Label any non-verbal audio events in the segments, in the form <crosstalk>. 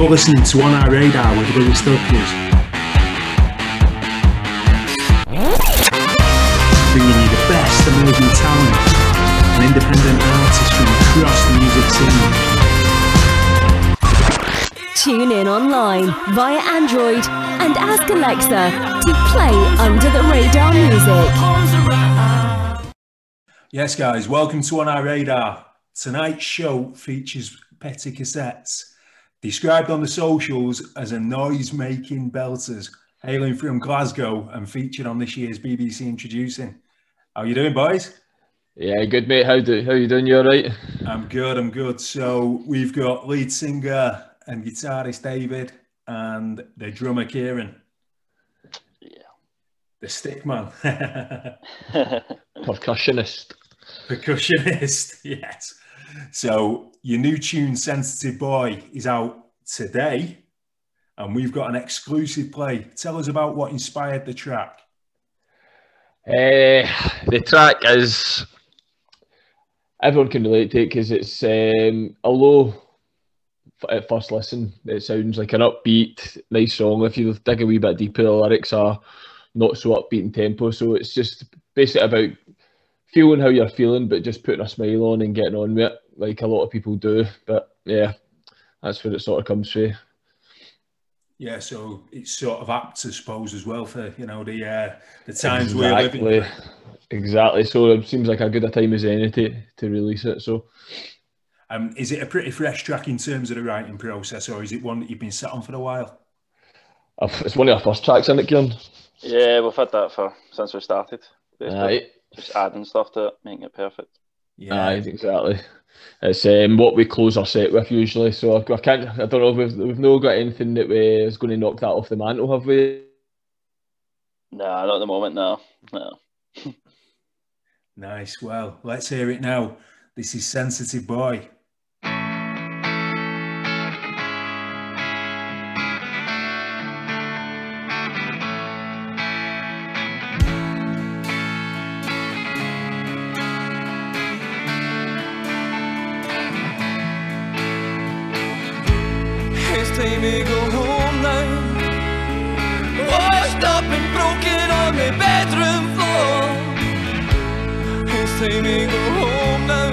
You're listening to On Our Radar with Willie Stokes. Bringing you the best emerging talent and independent artists from across the music scene. Tune in online via Android and ask Alexa to play Under the Radar music. Yes, guys, welcome to On Our Radar. Tonight's show features Petty Cassettes described on the socials as a noise-making belters, hailing from Glasgow and featured on this year's BBC Introducing. How you doing, boys? Yeah, good mate. How do how you doing? You all right? I'm good. I'm good. So we've got lead singer and guitarist David and the drummer Kieran. Yeah. The stick man. <laughs> <laughs> Percussionist. Percussionist. <laughs> Yes. So your new tune, Sensitive Boy, is out today, and we've got an exclusive play. Tell us about what inspired the track. Uh, the track is everyone can relate to it because it's um, although at first listen it sounds like an upbeat, nice song. If you dig a wee bit deeper, the lyrics are not so upbeat in tempo. So it's just basically about feeling how you're feeling, but just putting a smile on and getting on with it, like a lot of people do. But yeah, that's where it sort of comes through. Yeah, so it's sort of apt, I suppose, as well for you know the uh, the times exactly. we're living. Exactly. So it seems like a good a time as any to, to release it. So, um, is it a pretty fresh track in terms of the writing process, or is it one that you've been sat on for a while? It's one of our first tracks, isn't it, Kieran? Yeah, we've had that for since we started. Right just adding stuff to it, making it perfect. Yeah, Aye, exactly. It's um, what we close our set with usually. So I, I can't. I don't know we've we've not got anything that we is going to knock that off the mantle, have we? No, not at the moment. No, no. <laughs> nice. Well, let's hear it now. This is Sensitive Boy. Me go home now. Washed up and broken on my bedroom floor. It's time me go home now.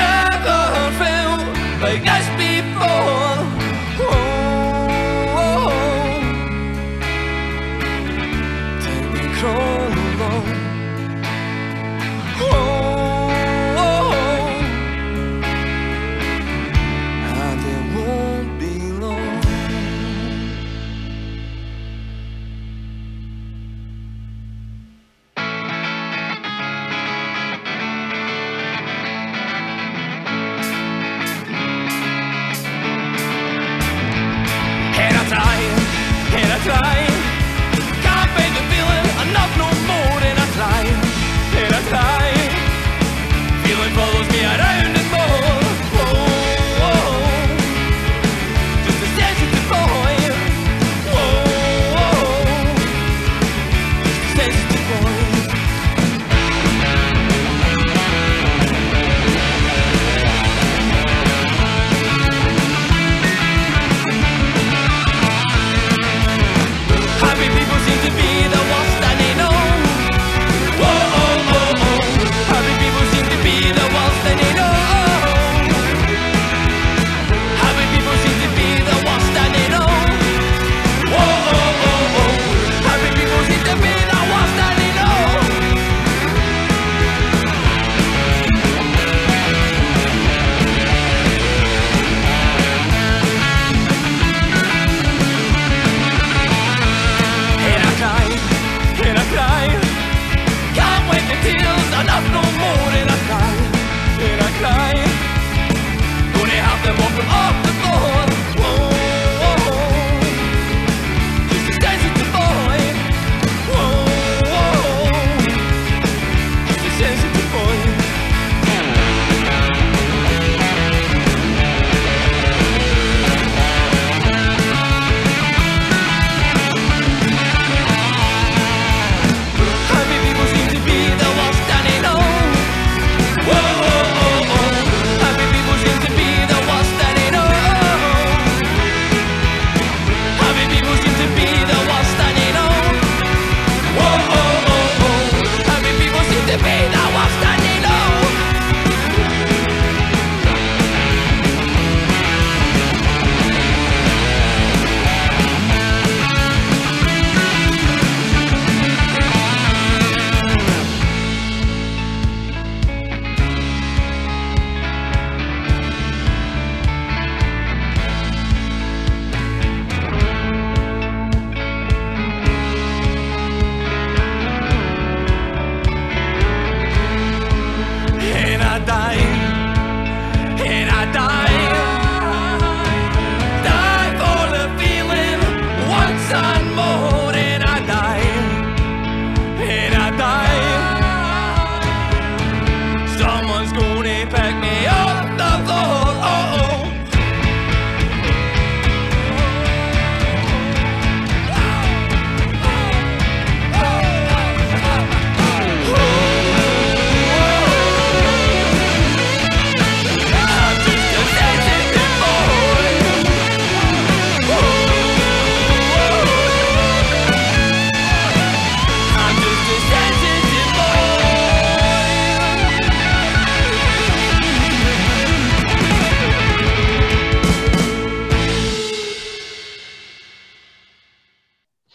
Never felt like this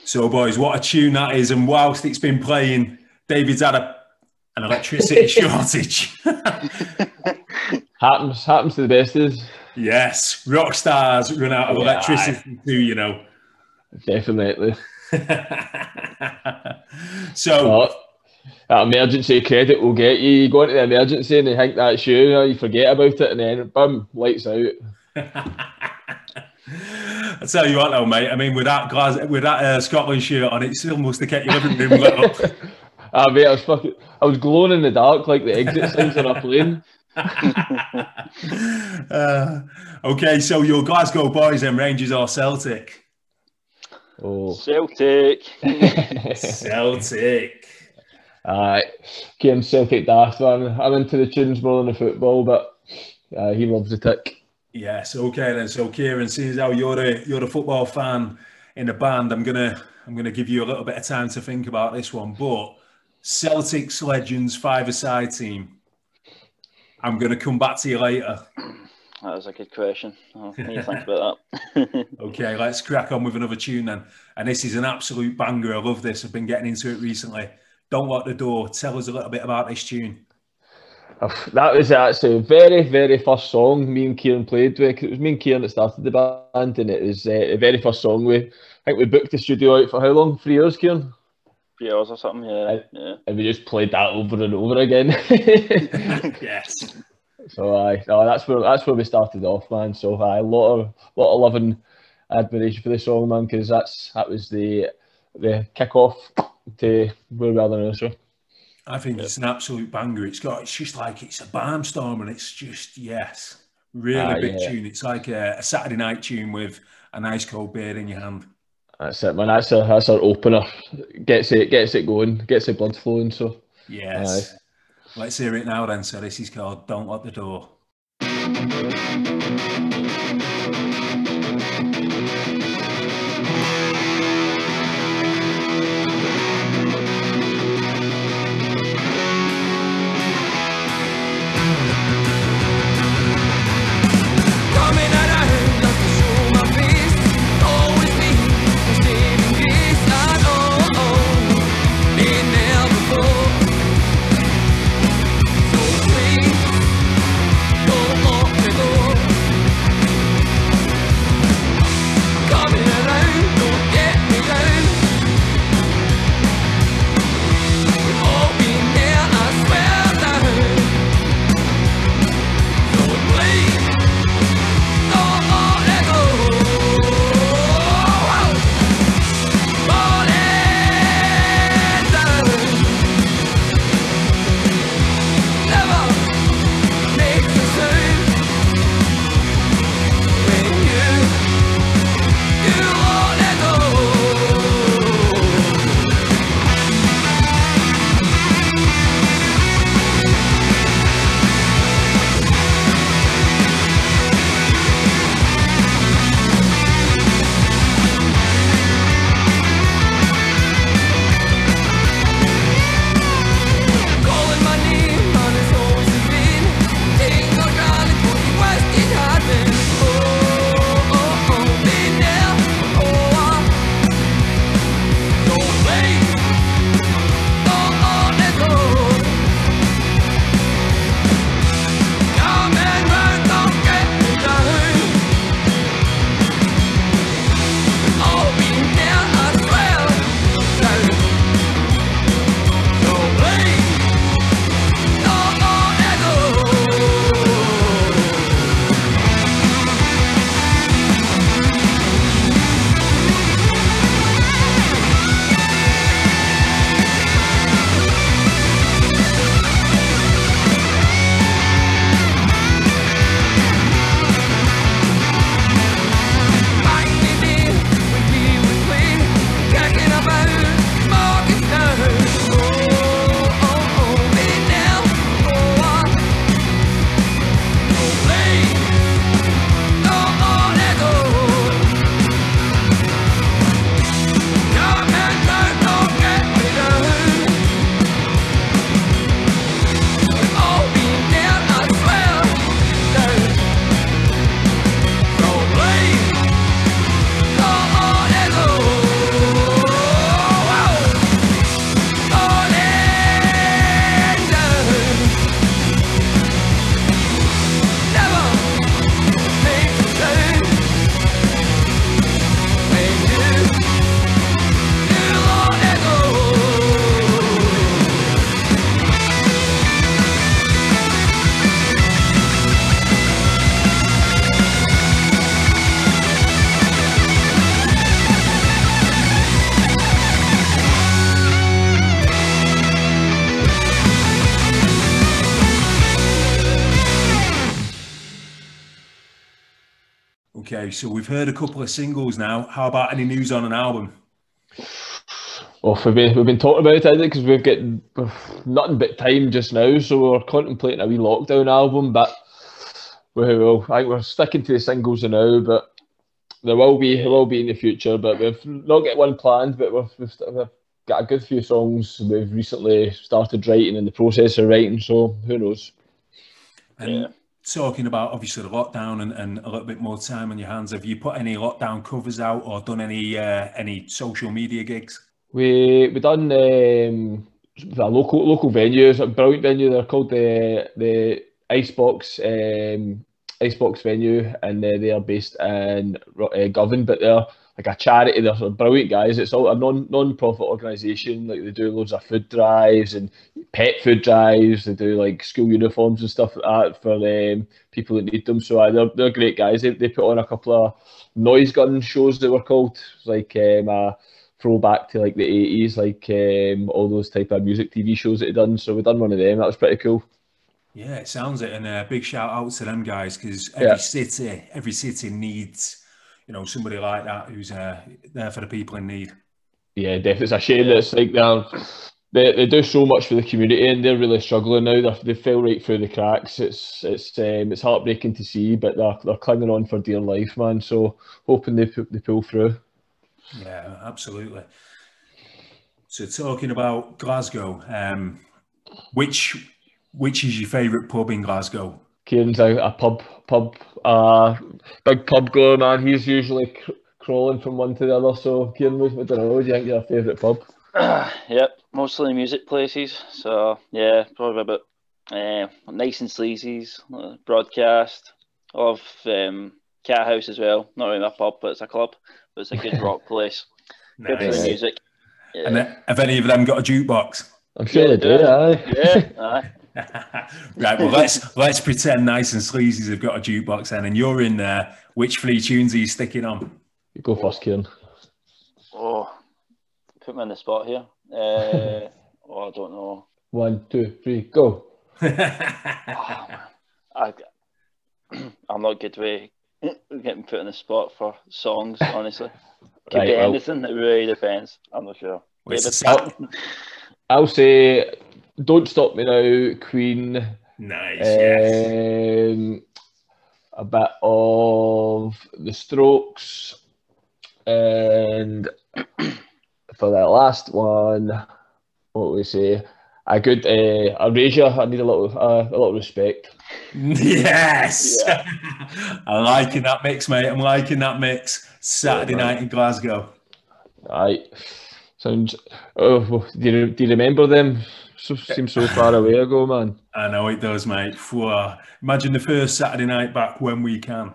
So, boys, what a tune that is. And whilst it's been playing, David's had a, an electricity <laughs> shortage. <laughs> Happens, happens to the best of us. yes, rock stars run out of Yeah, electricity too, you know. Definitely. <laughs> so, But that emergency credit will get you. You go into the emergency and you think that's you, you forget about it, and then boom, lights out. <laughs> I tell you what, though, mate. I mean, with that Glas- with that uh, Scotland shirt on, it still must have kept your living room lit up. Ah, mate, I was fucking, I was glowing in the dark like the exit signs on a plane. <laughs> Uh, okay, so your Glasgow boys and Rangers or Celtic? Oh, Celtic. <laughs> Celtic. Aye, Kieran Celtic daft man. I'm into the tunes more than the football, but uh, he loves the tick. Yes, okay then. So Kieran, seeing as how you're a you're a football fan in the band, I'm gonna I'm gonna give you a little bit of time to think about this one. But Celtic's Legends five-a-side team. I'm gonna come back to you later. That was a good question. Oh, think <laughs> about that. <laughs> Okay, let's crack on with another tune then. And this is an absolute banger. I love this. I've been getting into it recently. Don't lock the door. Tell us a little bit about this tune. That was actually the very, very first song me and Kieran played with. It was me and Kieran that started the band, and it was uh, the very first song we. I think we booked the studio out for how long? Three years, Kieran, Three hours or something, yeah. yeah. and we just played that over and over again. <laughs> <laughs> yes. so aye, no, that's where that's where we started off, man. So aye, a lot of lot of love and admiration for the song, man, because that's that was the the kick off to where we are now. So I think it's an absolute banger. It's got, it's just like it's a barnstorm, and it's just yes, really Ah, big yeah. tune. It's like a, a Saturday night tune with a nice cold beer in your hand. that's it, man. That's a that's our opener. Gets it gets it going, gets the blood flowing. So. Yes. Let's hear it now then. So this is called "Don't Lock the Door." Okay, so we've heard a couple of singles now. How about any news on an album? Well, we've been, we've been talking about it because we've got nothing but time just now, so we're contemplating a wee lockdown album. But we will, I think we're sticking to the singles now. But there will be, there will be in the future. But we've not got one planned. But we've, we've, we've got a good few songs we've recently started writing in the process of writing. So who knows? And Yeah. Talking about obviously the lockdown and, and a little bit more time on your hands, have you put any lockdown covers out or done any uh, any social media gigs? We we done um, a local local venue, it's a brilliant venue. They're called the the Icebox um, Icebox venue, and uh, they are based in uh, Govan, but they're like a charity. They're sort of brilliant guys. It's all a non non profit organisation. Like they do loads of food drives and pet food drives. They do like school uniforms and stuff like that for um, people that need them. So uh, they're they're great guys. They, they put on a couple of noise gun shows. They were called It's like um, a throwback to like the eighties, like um, all those type of music TV shows that they done. So we done one of them. That was pretty cool. Yeah, it sounds it, and a big shout out to them guys because every Yeah. city, every city needs, you know, somebody like that who's uh, there for the people in need. Yeah, definitely. It's a shame that it's like they're, they they do so much for the community and they're really struggling now. They're, they fell right through the cracks. It's it's um, it's heartbreaking to see, but they're they're clinging on for dear life, man. So hoping they they pull through. Yeah, absolutely. So talking about Glasgow, um, which which is your favourite pub in Glasgow? Kieran's a, a pub pub uh big pub goer, man. He's usually cr- crawling from one to the other. So Kieran, what- I don't. What do you think your favourite pub? <clears throat> yep, mostly music places. So yeah, probably about uh, nice and sleazy's uh, broadcast of um, Cathouse as well. Not really a pub, but it's a club. But it's a good <laughs> rock place. Good for the music. Yeah. And have any of them got a jukebox? I'm sure Yeah, they do. yeah. Aye. yeah, <laughs> aye. <laughs> right, well let's let's pretend nice and sleazy's have got a jukebox then, and you're in there. Which three tunes are you sticking on? You go first, Kieran. Oh, put me on the spot here. Uh, <laughs> oh, I don't know. One, two, three, go. Oh, <laughs> man. I, <clears throat> I'm not good with getting put on the spot for songs, honestly. Could Right, be well- anything, it really depends. I'm not sure. Wait, David? so- I'll say, "Don't Stop Me Now," Queen. nice. yes. Um, a bit of the Strokes, and <clears throat> for that last one, what we say? A good uh, Erasure. I need a little, uh, a little respect. Yes. <laughs> I'm liking that mix, mate. I'm liking that mix. Saturday Yeah, night in Glasgow. Aye, sounds. Oh, oh, do you, do you remember them? So, seems so far away ago, man. I know it does, mate. Phew. Uh, imagine the first Saturday night back when we can.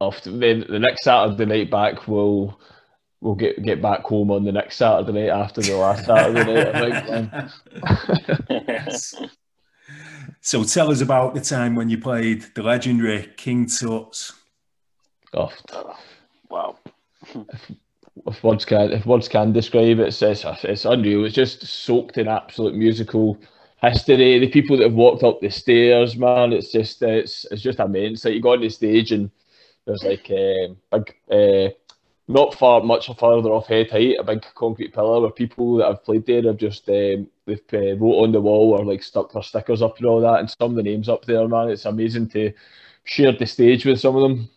After then, the next Saturday night back, we'll we'll get get back home on the next Saturday night after the last <laughs> Saturday night. Think. yes. So tell us about the time when you played the legendary King Tut's. Oh, wow. <laughs> if words can if words can describe it, it's, it's it's unreal. It's just soaked in absolute musical history. The people that have walked up the stairs, man, it's just it's it's just immense. Like you go on the stage and there's like <laughs> um, big, uh, not far much further off head height, a big concrete pillar where people that have played there have just um, they've uh, wrote on the wall or like stuck their stickers up and all that, and some of the names up there, man. It's amazing to share the stage with some of them.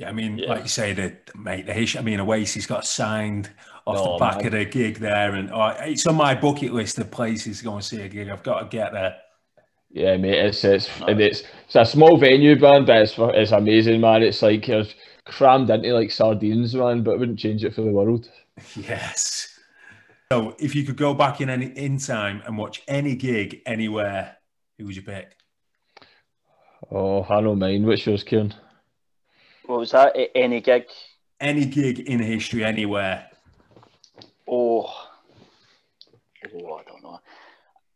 Yeah, I mean, Yeah. like you say, the mate, the history. I mean, Oasis got signed off the back man. of the gig there, and oh, it's on my bucket list of places to go and see a gig. I've got to get there. Yeah, mate, it's it's and it's it's a small venue, man, but it's it's amazing, man. It's like you're crammed into like sardines, man. But I wouldn't change it for the world. <laughs> Yes. So, if you could go back in any in time and watch any gig anywhere, who would you pick? Oh, I know mine. Which yours, Kieran? What was that? Any gig? Any gig in history anywhere. Oh, oh, I don't know.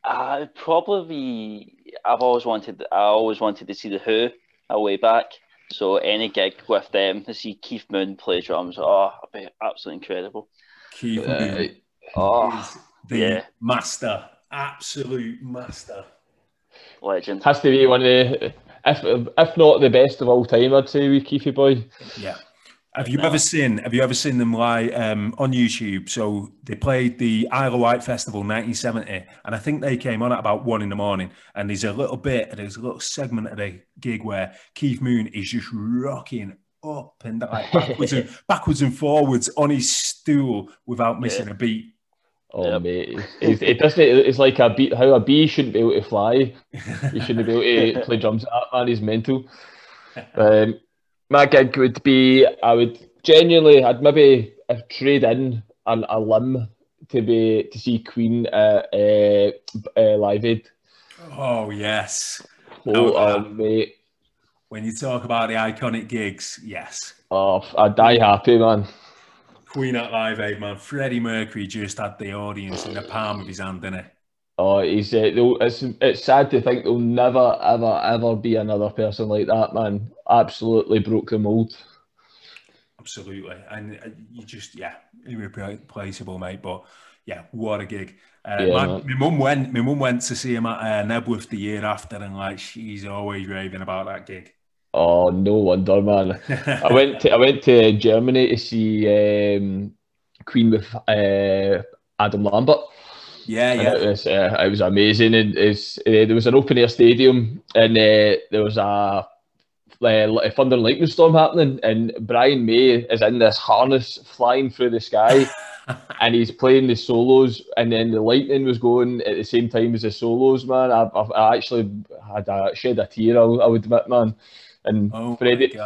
Uh, probably. I've always wanted. I always wanted to see the Who a way back. So any gig with them to see Keith Moon play drums, oh, it'd be absolutely incredible. Keith Uh, Moon Oh, the yeah. master, absolute master. legend. has to be one of the if if not the best of all time, I'd say with Keefy boy. Yeah. Have you ever seen? Have you ever seen them live um, on YouTube? So they played the Isle of Wight Festival 1970, and I think they came on at about one in the morning. And there's a little bit, there's a little segment of the gig where Keith Moon is just rocking up and like backwards and <laughs> backwards and forwards on his stool without missing a beat. Oh Yep. mate, <laughs> it, it doesn't. It's like a bee, how a bee shouldn't be able to fly. He shouldn't be able to <laughs> play drums. That man is mental. Um, my gig would be, I would genuinely, I'd maybe trade in an, a limb to be to see Queen at uh, uh, Live Aid. Oh yes. Oh, Oh, oh, mate, When you talk about the iconic gigs, yes. oh, I'd die happy, man. Queen at Live Aid, man. Freddie Mercury just had the audience in the palm of his hand, didn't he? Oh, he's uh, it's it's sad to think there'll never ever ever be another person like that, man. Absolutely broke the mold. Absolutely. And uh, you just, yeah, irreplaceable, mate. But yeah, what a gig. Uh, Yeah, my, my mum went. My mum went to see him at uh, Knebworth the year after, and like she's always raving about that gig. Oh, no wonder, man. I went to I went to Germany to see um, Queen with uh, Adam Lambert. yeah, And yeah. It was uh, it was amazing, and it's, uh, there was an open air stadium, and uh, there was a, uh, a thunder and lightning storm happening, and Brian May is in this harness flying through the sky, <laughs> and he's playing the solos, and then the lightning was going at the same time as the solos. Man, I, I, I actually had a, shed a tear. I, I would admit, man. And Oh Freddie,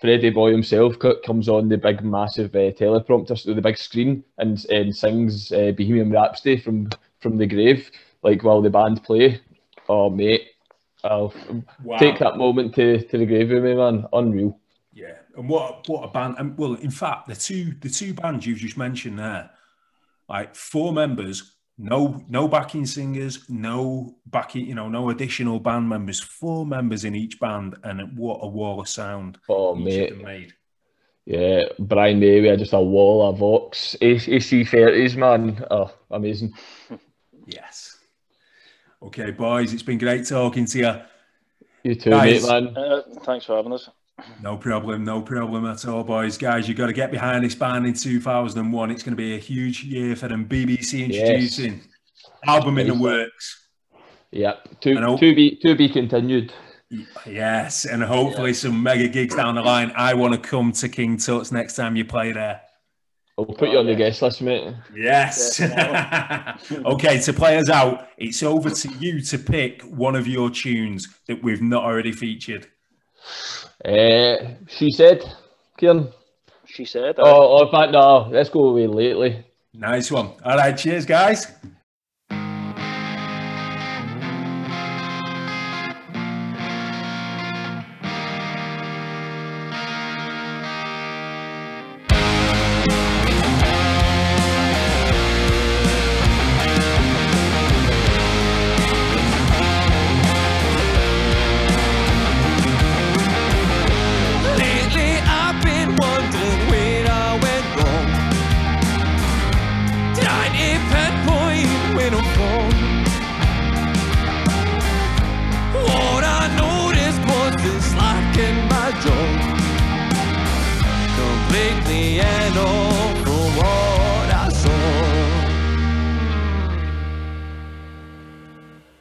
Freddie Boy himself comes on the big, massive uh, teleprompter, so the big screen, and, and sings uh, Bohemian Rhapsody from from the grave, like while the band play. Oh, mate, I'll Wow. take that moment to, to the grave with me, man. Unreal. Yeah, and what what a band! And well, in fact, the two the two bands you've just mentioned there, like four members, no no backing singers, no backing, you know, no additional band members, four members in each band, and what a wall of sound Oh, each mate. made. Yeah, Brian May, we had just a wall of Vox AC30s, man. Oh, amazing. Yes. Okay, boys, it's been great talking to you. You too, Guys. mate, man. Uh, thanks for having us. No problem, no problem at all, boys. Guys, you've got to get behind this band in 2001. It's going to be a huge year for them. BBC introducing album in the works. Yep, to, I know. to be to be continued. Yes, and hopefully some mega gigs down the line. I want to come to King Tut's next time you play there. I'll put you on the guest list, mate. Yes. <laughs> okay, to play us out, it's over to you to pick one of your tunes that we've not already featured. Uh, she said, Kieran. She said. Oh, oh, in fact, no, let's go away lately. Nice one. All right, cheers, guys.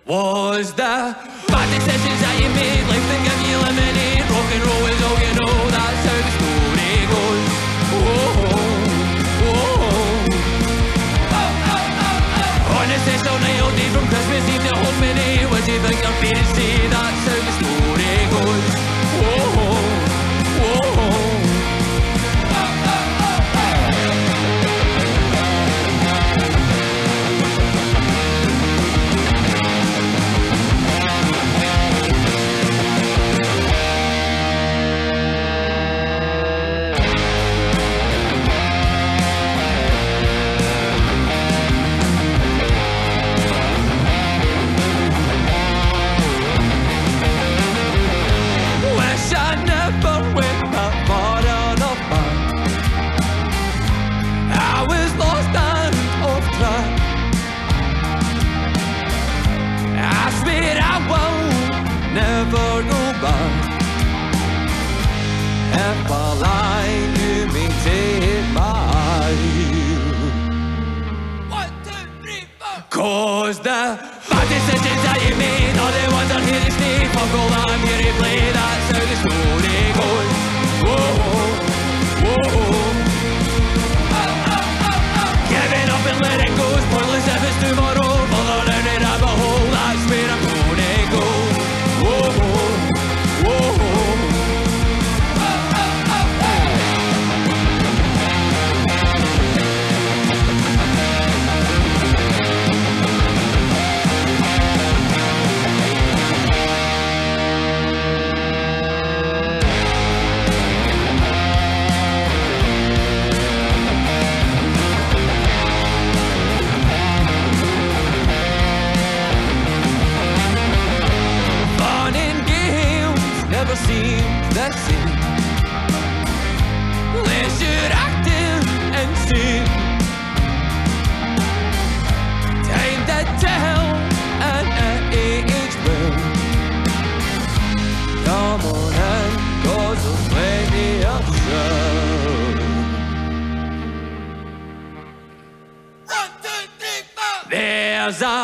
Was that bad decisions that you made? Life that gave you lemonade. Rock and roll is all you know. That's how the story goes. Whoa. Oh, oh, oh, oh. On a session night all day from Christmas Eve to Home. What do you think here to say? That's how the story goes.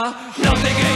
Nothing